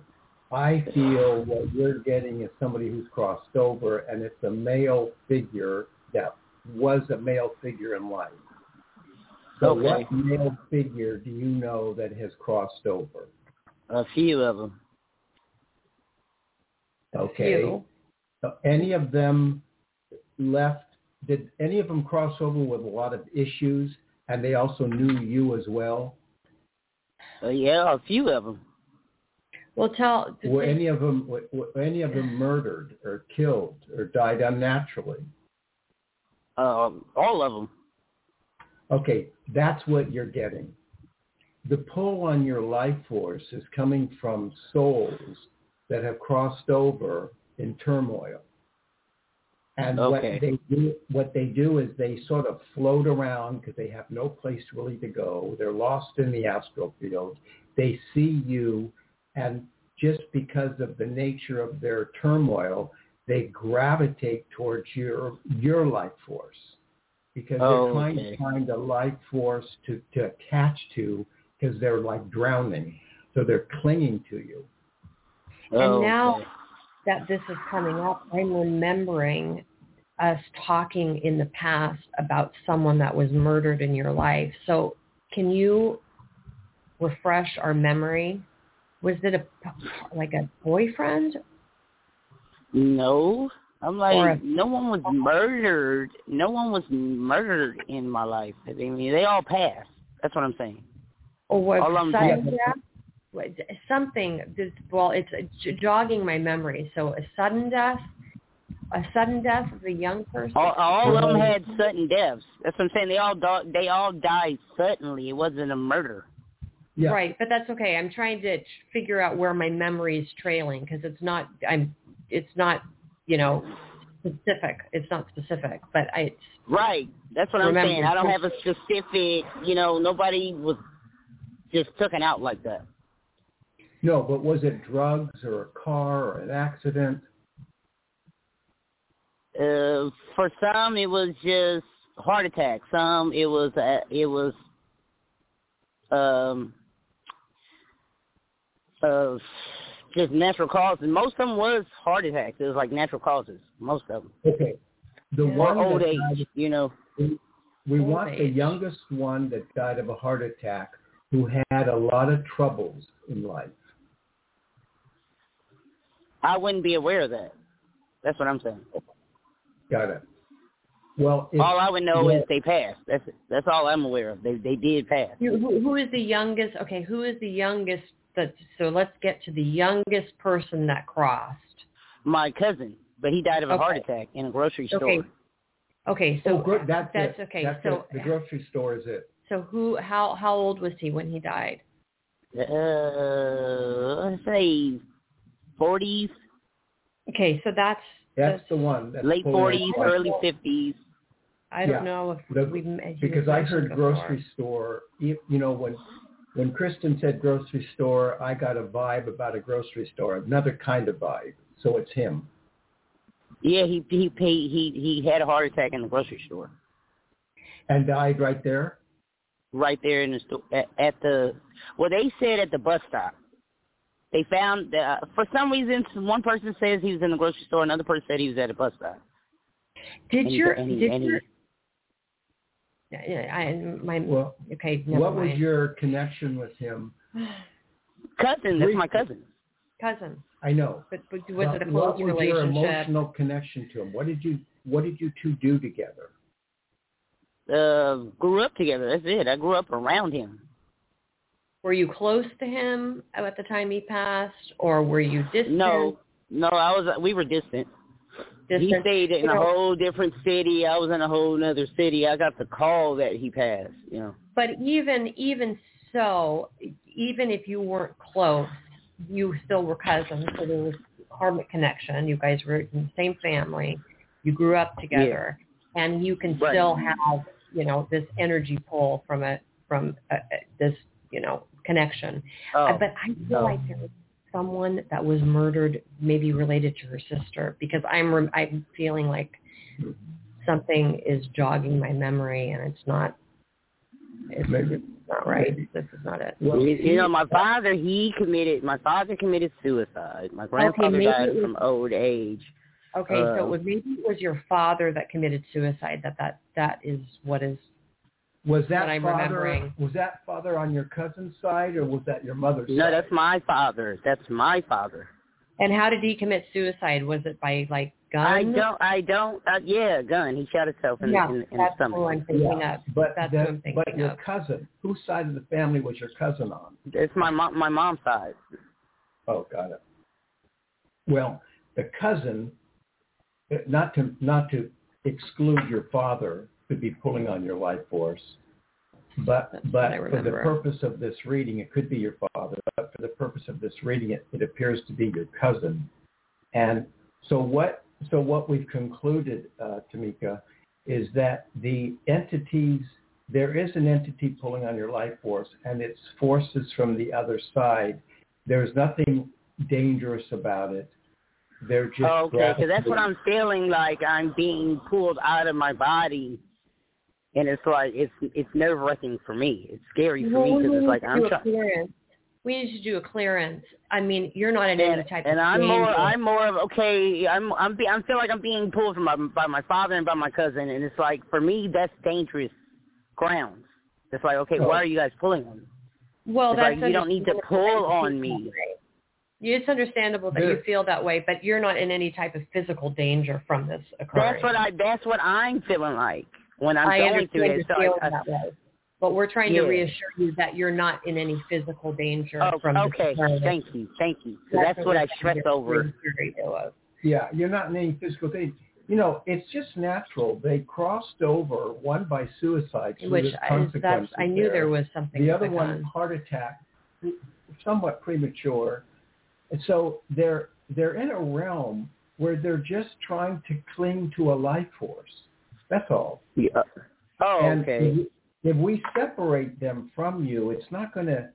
I feel what you're getting is somebody who's crossed over, and it's a male figure that was a male figure in life. So Okay. what male figure do you know that has crossed over? A few of them. Okay. So any of them left, did any of them cross over with a lot of issues and they also knew you as well? Uh, yeah, a few of them. Well, tell. Were any of them, were, were any of them murdered or killed or died unnaturally? Um, all of them. Okay, that's what you're getting. The pull on your life force is coming from souls that have crossed over in turmoil. And Okay. what they do, what they do is they sort of float around because they have no place really to go. They're lost in the astral field. They see you, and just because of the nature of their turmoil, they gravitate towards your your life force because they're Oh, trying okay. to find a life force to, to attach to because they're like drowning. So they're clinging to you. Oh, and Oh, now okay. that this is coming up, I'm remembering us talking in the past about someone that was murdered in your life. So can you refresh our memory? Was it a like a boyfriend? No. I'm like, a- no one was murdered. No one was murdered in my life. I mean, they all passed. That's what I'm saying. Or was All I'm saying- death? Something, this- well, it's jogging my memory. So a sudden death, a sudden death of a young person? All, all of them had sudden deaths. That's what I'm saying. They all di- they all died suddenly. It wasn't a murder. Yeah. Right, but that's okay. I'm trying to figure out where my memory is trailing because it's not. I'm. It's not. You know, specific. It's not specific, but I. It's, Right. That's what I'm saying. I don't have a specific. You know, nobody was just taken out like that. No, but was it drugs or a car or an accident? Uh, for some, it was just heart attack. Some, it was uh, it was um uh just natural causes. Most of them was heart attacks. It was like natural causes. Most of them. Okay. The Yeah. Or one old that age. died, You know. we Old want the youngest one that died of a heart attack who had a lot of troubles in life. I wouldn't be aware of that. That's what I'm saying. Got it. Well, if, all I would know yeah. is they passed. That's that's all I'm aware of. They they did pass. who, who is the youngest? Okay, who is the youngest? That so let's get to the youngest person that crossed. My cousin, but he died of a heart attack in a grocery store. Okay, okay, so oh, good. That's, that's it. okay. That's so it. the grocery store is it. so who? How how old was he when he died? Uh, let's say forties, Okay, so that's That's the one. That's late forties, early fifties. I don't Yeah. know if The- we've met because I heard before. grocery store. You you know when when Kristin said grocery store, I got a vibe about a grocery store, another kind of vibe. So it's him. Yeah, he he paid he he had a heart attack in the grocery store. And died right there. right there in the store at, at the well they said at the bus stop they found uh, for some reason one person says he was in the grocery store another person said he was at a bus stop Did And he- your and he- did and he- your yeah, yeah, I my Well, okay, never what was your connection with him? cousin that's my cousin cousin? I know. But, but was Well, it a close what was your emotional connection to him? What did you What did you two do together? uh grew up together that's it i grew up around him Were you close to him at the time he passed, or were you distant? no no i was we were distant he stayed in You a know, whole different city i was in a whole other city i got the call that he passed you know But even even so, even if you weren't close, you still were cousins. So there was karmic connection. You guys were in the same family. You grew up together, and you can Right. still have you know this energy pull from a from a- this you know connection. oh Uh, But I feel Oh. like there was someone that was murdered, maybe related to her sister, because I'm I'm feeling like something is jogging my memory, and it's not. It's, Maybe. it's not right. Maybe. This is not it. Well, you, you know, my father, he committed, my father committed suicide. My grandfather maybe died was- from old age. Okay, so Uh, it was maybe it was your father that committed suicide. That that that is what is. Was that what I'm father remembering. was that father on your cousin's side or was that your mother's No, side? that's my father. That's my father. And how did he commit suicide? Was it by like gun? I don't, I don't, uh, yeah, gun. He shot himself in, Yeah, in, in the that's who stomach. I'm thinking Yeah, of. But That's that, what I'm thinking but your of. cousin, whose side of the family was your cousin on? It's my mom, my mom's side. Oh, got it. Well, the cousin, uh, not to not to exclude your father, could be pulling on your life force, but That's but for the purpose of this reading, it could be your father. But for the purpose of this reading, it, it appears to be your cousin. And so what so what we've concluded, uh, Tamika, is that the entities there is an entity pulling on your life force, and it's forces from the other side. There's nothing dangerous about it. They're just Oh, okay, because that's what I'm feeling like. I'm being pulled out of my body, and it's like it's it's nerve wracking for me. It's scary for me because it's like I'm do a trying. We need to do a clearance. I mean, you're not in any type and of And I'm more. I'm more of okay I'm I'm be, I feel like I'm being pulled from my, by my father and by my cousin and it's like for me that's dangerous grounds. It's like okay, why are you guys pulling on me? well, it's that's like you don't need to pull on me. that way. It's understandable that you feel that way, but you're not in any type of physical danger from this occurring. That's what I that's what I'm feeling like when I'm I going understand through you're it. So feeling I, I, that way. But we're trying Yeah. to reassure you that you're not in any physical danger oh, from this okay, thank you, thank you. So that's, what I trying stress over. reassure you of. Yeah, you're not in any physical danger. You know, it's just natural. They crossed over, one by suicide, so Which there's is that's I knew there. there was something. the other one, gun. heart attack, somewhat premature. And so they're they're in a realm where they're just trying to cling to a life force. That's all. Yeah. Oh, and okay. if, we separate them from you, it's not going to.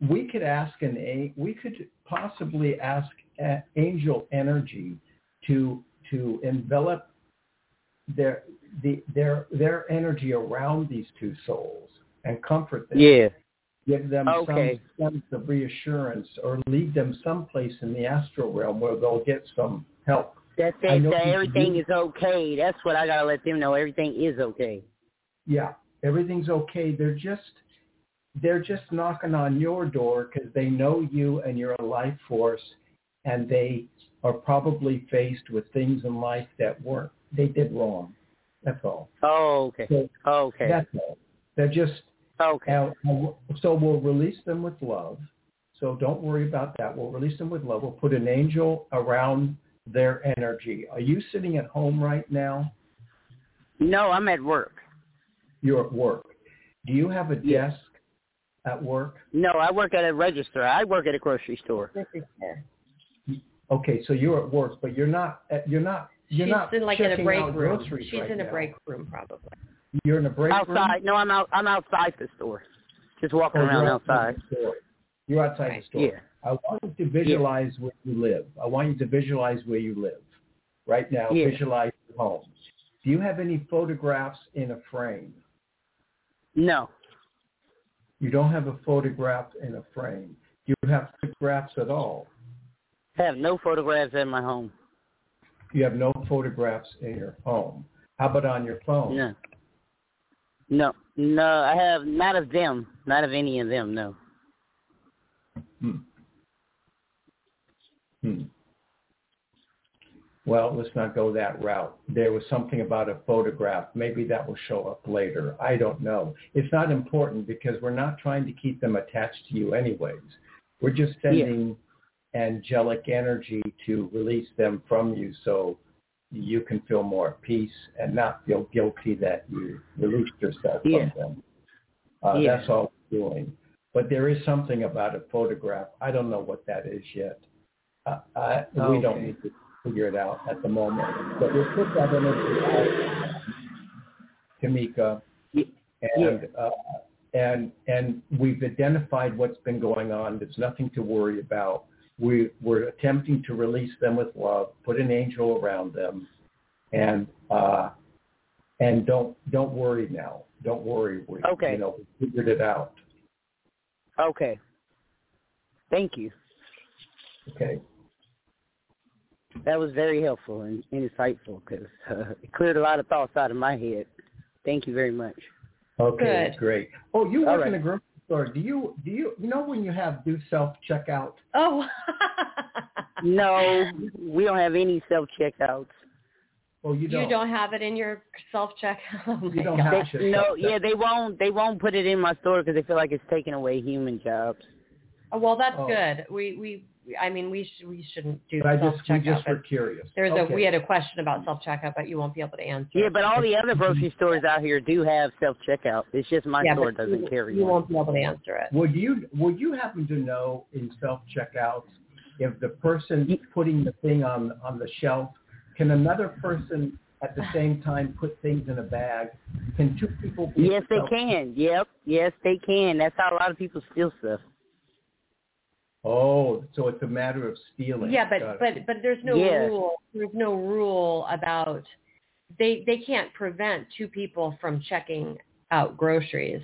We could ask an a. We could possibly ask angel energy to to envelop their the their their energy around these two souls and comfort them. Yeah. Give them Okay. some sense of reassurance or lead them someplace in the astral realm where they'll get some help. That's it. That everything is okay. That's what I gotta let them know. Everything is okay. yeah, everything's okay. They're just they're just knocking on your door because they know you and you're a life force, and they are probably faced with things in life that weren't they did wrong. That's all. Oh, okay. So Okay. that's all. They're just okay. so we'll release them with love. So don't worry about that. We'll release them with love. We'll put an angel around their energy. Are you sitting at home right now? No, I'm at work. You're at work. Do you have a Yes. desk at work? No, I work at a register. I work at a grocery store. Okay, so you're at work, but you're not. At, you're not. You're She's not in like in a checking break out room. groceries She's right in a now. break room probably. You're in a break room. outside. No, I'm out. I'm outside the store. Just walking Oh, around you're outside. the store. You're outside Right. the store. Yeah. I want you to visualize where you live. I want you to visualize where you live. Right now, Yeah. visualize your home. Do you have any photographs in a frame? No. You don't have a photograph in a frame. Do you have photographs at all? I have no photographs in my home. You have no photographs in your home. How about on your phone? No. No. No, I have not of them. Not of any of them, no. Hmm. Hmm. Well, let's not go that route. There was something about a photograph. Maybe that will show up later. I don't know. It's not important because we're not trying to keep them attached to you anyways. We're just sending angelic energy to release them from you so you can feel more at peace and not feel guilty that you released yourself Yeah. from them. Uh, Yeah. That's all we're doing. But there is something about a photograph. I don't know what that is yet. Uh, I, We don't need to figure it out at the moment. But we'll put that energy out, Tamika, Yeah. and uh, and and we've identified what's been going on. There's nothing to worry about. We we're attempting to release them with love, put an angel around them, and uh, and don't don't worry now. Don't worry. We, Okay. You know, we figured it out. Okay. Thank you. Okay. That was very helpful and insightful because uh, it cleared a lot of thoughts out of my head. Thank you very much. Okay. Good. Great. Oh, you All work in right. a grocery store. Do you do you you know when you have do self checkout? Oh. No, we don't have any self checkouts. Oh, you don't. You don't have it in your self checkout. Oh You don't God. have- They, no, yeah, they won't. They won't put it in my store because they feel like it's taking away human jobs. Oh, well, that's Oh. good. We we I mean we sh- we shouldn't do But I self just we checkout. just were curious. There's okay. a we had a question about self checkout, but you won't be able to answer. Yeah, but all the other grocery stores out here do have self checkout. It's just my yeah, store doesn't you, carry You one. won't be able to answer it. Would you would you happen to know in self checkouts if the person putting the thing on on the shelf can another person at the same time put things in a bag? Can two people? Be Yes, they can. Yep. Yes, they can. That's how a lot of people steal stuff. Oh, so it's a matter of stealing. Yeah, but but but there's no Yeah. rule. There's no rule about they they can't prevent two people from checking out groceries.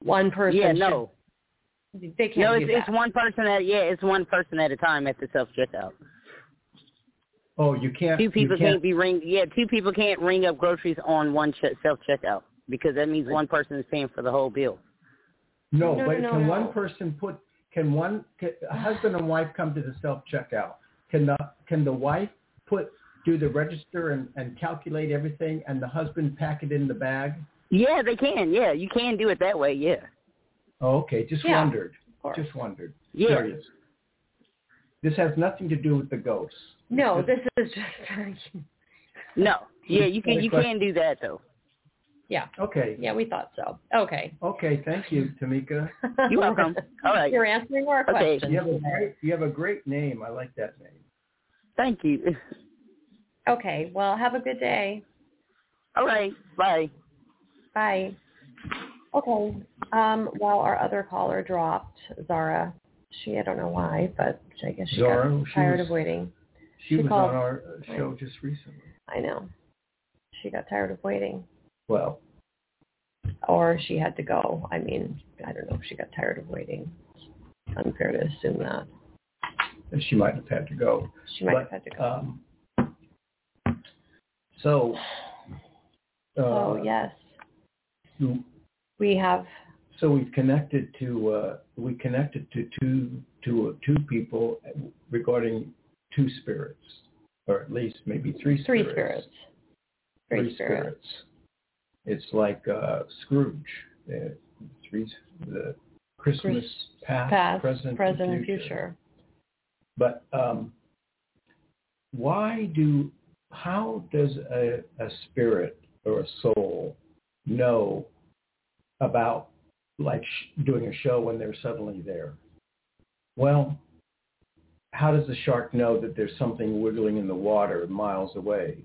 One person. yeah, should- no. they can't No, do it's that. it's one person at yeah, it's one person at a time at the self checkout. oh, you can't. Two people can't, can't be ring. Yeah, two people can't ring up groceries on one ch- self checkout because that means one person is paying for the whole bill. No, No, but no, can no, one person put? Can one can, a husband and wife come to the self checkout? Can the can the wife put do the register and, and calculate everything, and the husband pack it in the bag? Yeah, they can. Yeah, you can do it that way. Yeah. Oh, okay, just Yeah, wondered. Just wondered. Yeah. Curious. This has nothing to do with the ghosts. No, this is just No. Yeah, you can. You question. can do that though. Yeah. Okay. Yeah, we thought so. Okay. Okay. Thank you, Tamika. You're welcome. All right. You're answering our Okay. questions. You have a great you have a great name. I like that name. Thank you. Okay. Well, have a good day. All right. Bye. Bye. Okay. Um, while our other caller dropped, Zara, she I don't know why, but I guess she Zara, got she tired was- of waiting. She, She was called- on our uh, show just recently. I know. She got tired of waiting. Well, Or she had to go. I mean, I don't know if she got tired of waiting. It's unfair to assume that. she might have had to go. She might But, have had to go. Um, so, uh, oh yes. you- We have so we've connected to uh, we connected to two to uh, two people regarding two spirits, or at least maybe three Spirits. three spirits. spirits. Three, spirits. It's like uh, Scrooge. The Christmas past, Past, present, present, and future. But um, why do, how does a, a spirit or a soul know about like sh- doing a show when they're suddenly there. Well, how does the shark know that there's something wiggling in the water miles away?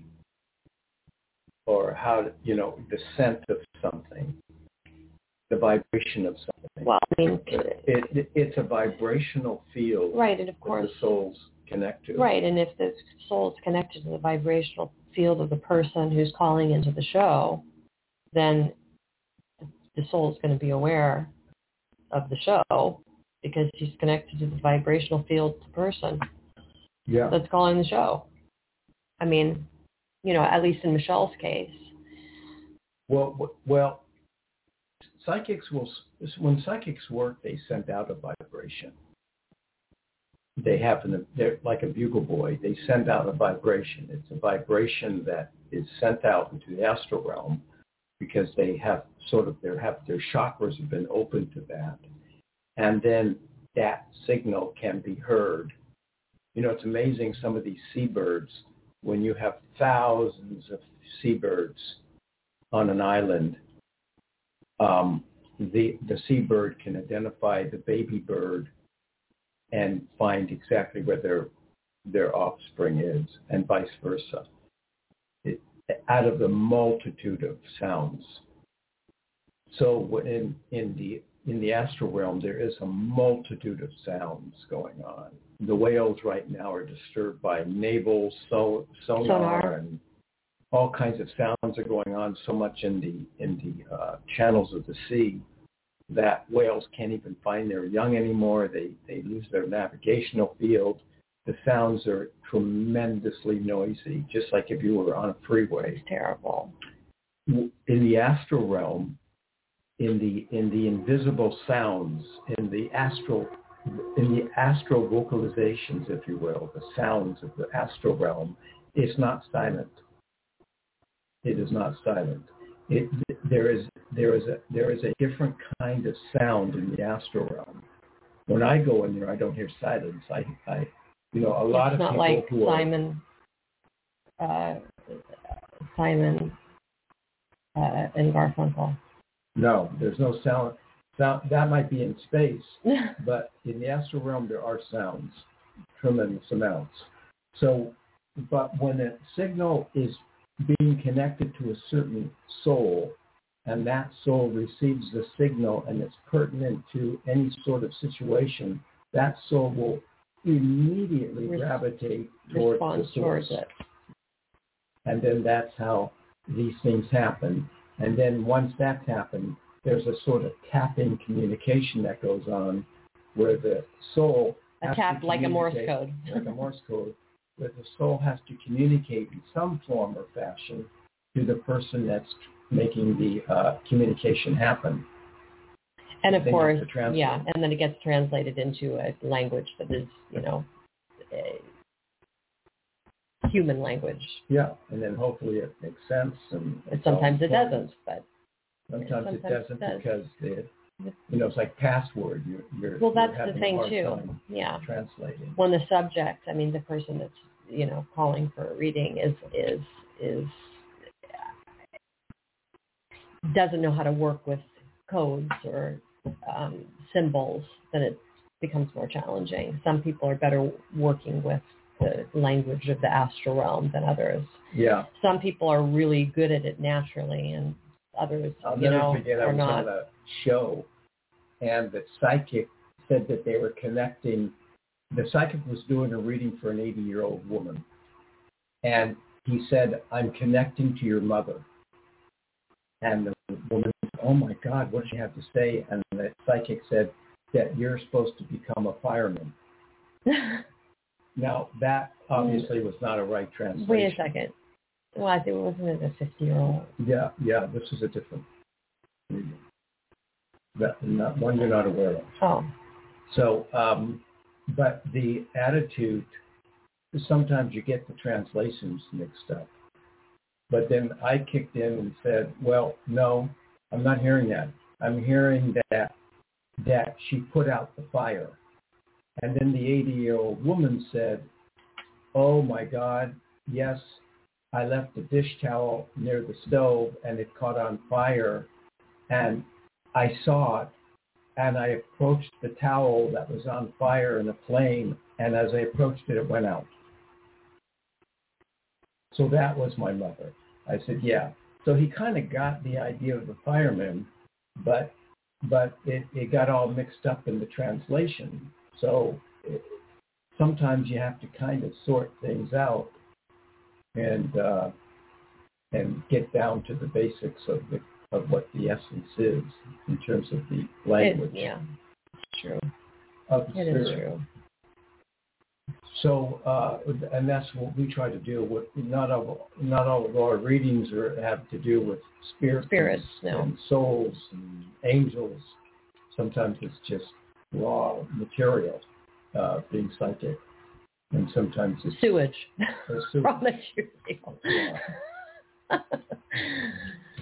Or how, you know, the scent of something, the vibration of something. Well, I mean, it, it, it's a vibrational field right, and of that course, the souls connect to. right, and if the soul is connected to the vibrational field of the person who's calling into the show, then the soul is going to be aware of the show because he's connected to the vibrational field of the person Yeah. that's calling the show. I mean, you know, at least in Michelle's case. Well, well, psychics will, when psychics work, they send out a vibration. They have an, they're like a bugle boy. They send out a vibration. It's a vibration that is sent out into the astral realm because they have sort of their have their chakras have been open to that, and then that signal can be heard. You know, it's amazing some of these seabirds when you have thousands of seabirds on an island, um, the the seabird can identify the baby bird and find exactly where their their offspring is, and vice versa. It, out of the multitude of sounds. So in in the in the astral realm, there is a multitude of sounds going on. The whales right now are disturbed by naval so, sonar, Sonar. and all kinds of sounds are going on so much in the in the uh, channels of the sea that whales can't even find their young anymore. They they lose their navigational field. The sounds are tremendously noisy, just like if you were on a freeway It's terrible. in the astral realm, in the in the invisible sounds, in the astral in the astral vocalizations, if you will, the sounds of the astral realm, it's not silent. It is not silent. It, there is there is a there is a different kind of sound in the astral realm. When I go in there, I don't hear silence. I, I you know, a lot it's of not people like who are Simon, uh, Simon, uh, and Garfunkel. no, there's no sound. Sound that might be in space, but in the astral realm there are sounds, tremendous amounts. So, but when a signal is being connected to a certain soul, and that soul receives the signal and it's pertinent to any sort of situation, that soul will immediately Res- gravitate towards the source. towards it. And then that's how these things happen. And then once that's happened, there's a sort of tapping communication that goes on where the soul A tap like a Morse code. like a Morse code, where the soul has to communicate in some form or fashion to the person that's making the uh, communication happen. And of course, yeah, and then it gets translated into a language that is, you know, a human language. Yeah, and then hopefully it makes sense. And And it's all sometimes it doesn't, but Sometimes, sometimes it it doesn't does. because the, you know, it's like password. You're, you're, well, you're that's the thing too. Yeah, translating. when the subject, I mean, the person that's you know calling for a reading is is is doesn't know how to work with codes or um, symbols, then it becomes more challenging. Some people are better working with the language of the astral realm than others. Yeah. Some people are really good at it naturally, and others, I'll you never know, forget I was not. on a show and the psychic said that they were connecting the psychic was doing a reading for an 80 year old woman and he said i'm connecting to your mother and the woman said, oh my god what did she have to say and the psychic said that you're supposed to become a fireman now that obviously was not a right translation Wait a second. Well, I think it wasn't it a fifty-year-old? yeah yeah this is a different reading that not, one you're not aware of Oh, So, um, but the attitude, sometimes you get the translations mixed up. But then I kicked in and said, well, no, I'm not hearing that. I'm hearing that that she put out the fire. And then the 80-year-old woman said, oh my God, yes, I left a dish towel near the stove and it caught on fire and I saw it and I approached the towel that was on fire in a flame, and as I approached it, it went out. So that was my mother. I said, yeah. So he kind of got the idea of the fireman, but but it, it got all mixed up in the translation. So it, sometimes you have to kind of sort things out and uh, and get down to the basics of the of what the essence is in terms of the language. It, yeah, it's true. Of the It spirit. is true. So, uh, and that's what we try to do. With not all not all of our readings are have to do with spirits, Spirits, no. and souls and angels. Sometimes it's just raw material uh, being psychic, and sometimes it's Sewage from the material.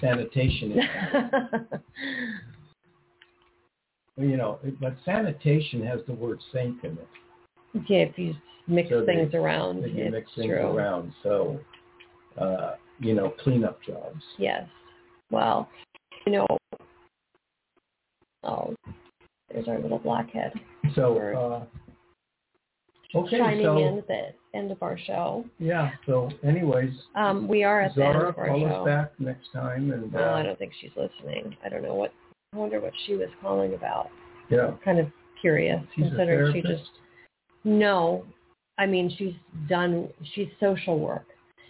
sanitation. Is, you know, but sanitation has the word sink in it. yeah, if you mix So they- things around, that you it's mix things true. around. So, uh, you know, cleanup jobs. Yes. Well, you know, oh, there's our little blackhead So, uh, okay, shining so in at the end of our show. yeah. So, anyways, Um, we are at the end of our call show. us back next time, and Well, I uh, don't think she's listening. I don't know what. I wonder what she was calling about. yeah, Kind of curious, she's considering she just no. I mean, she's done. She's social work.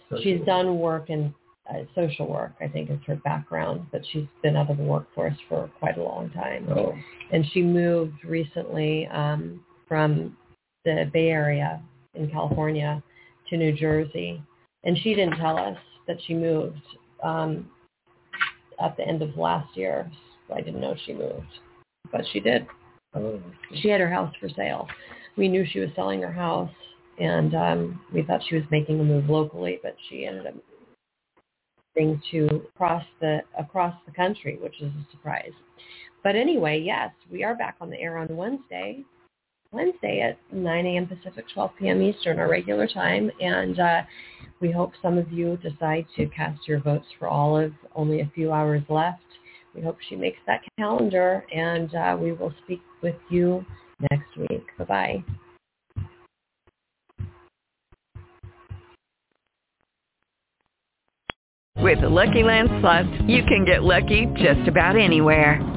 so she's she- done work in uh, social work. I think is her background, but she's been out of the workforce for quite a long time. Oh, and she moved recently um, from the Bay Area in California to New Jersey, and she didn't tell us that she moved um, at the end of last year. So I didn't know she moved, but she did. oh, She had her house for sale. We knew she was selling her house, and um, we thought she was making a move locally, but she ended up moving to across the across the country, which is a surprise. But anyway, yes, we are back on the air on Wednesday. Wednesday at 9 a.m. Pacific, 12 p.m. Eastern, our regular time. And uh, we hope some of you decide to cast your votes for Olive. Only a few hours left. We hope she makes that calendar, and uh, we will speak with you next week. Bye-bye. With the Lucky Land Slots, you can get lucky just about anywhere.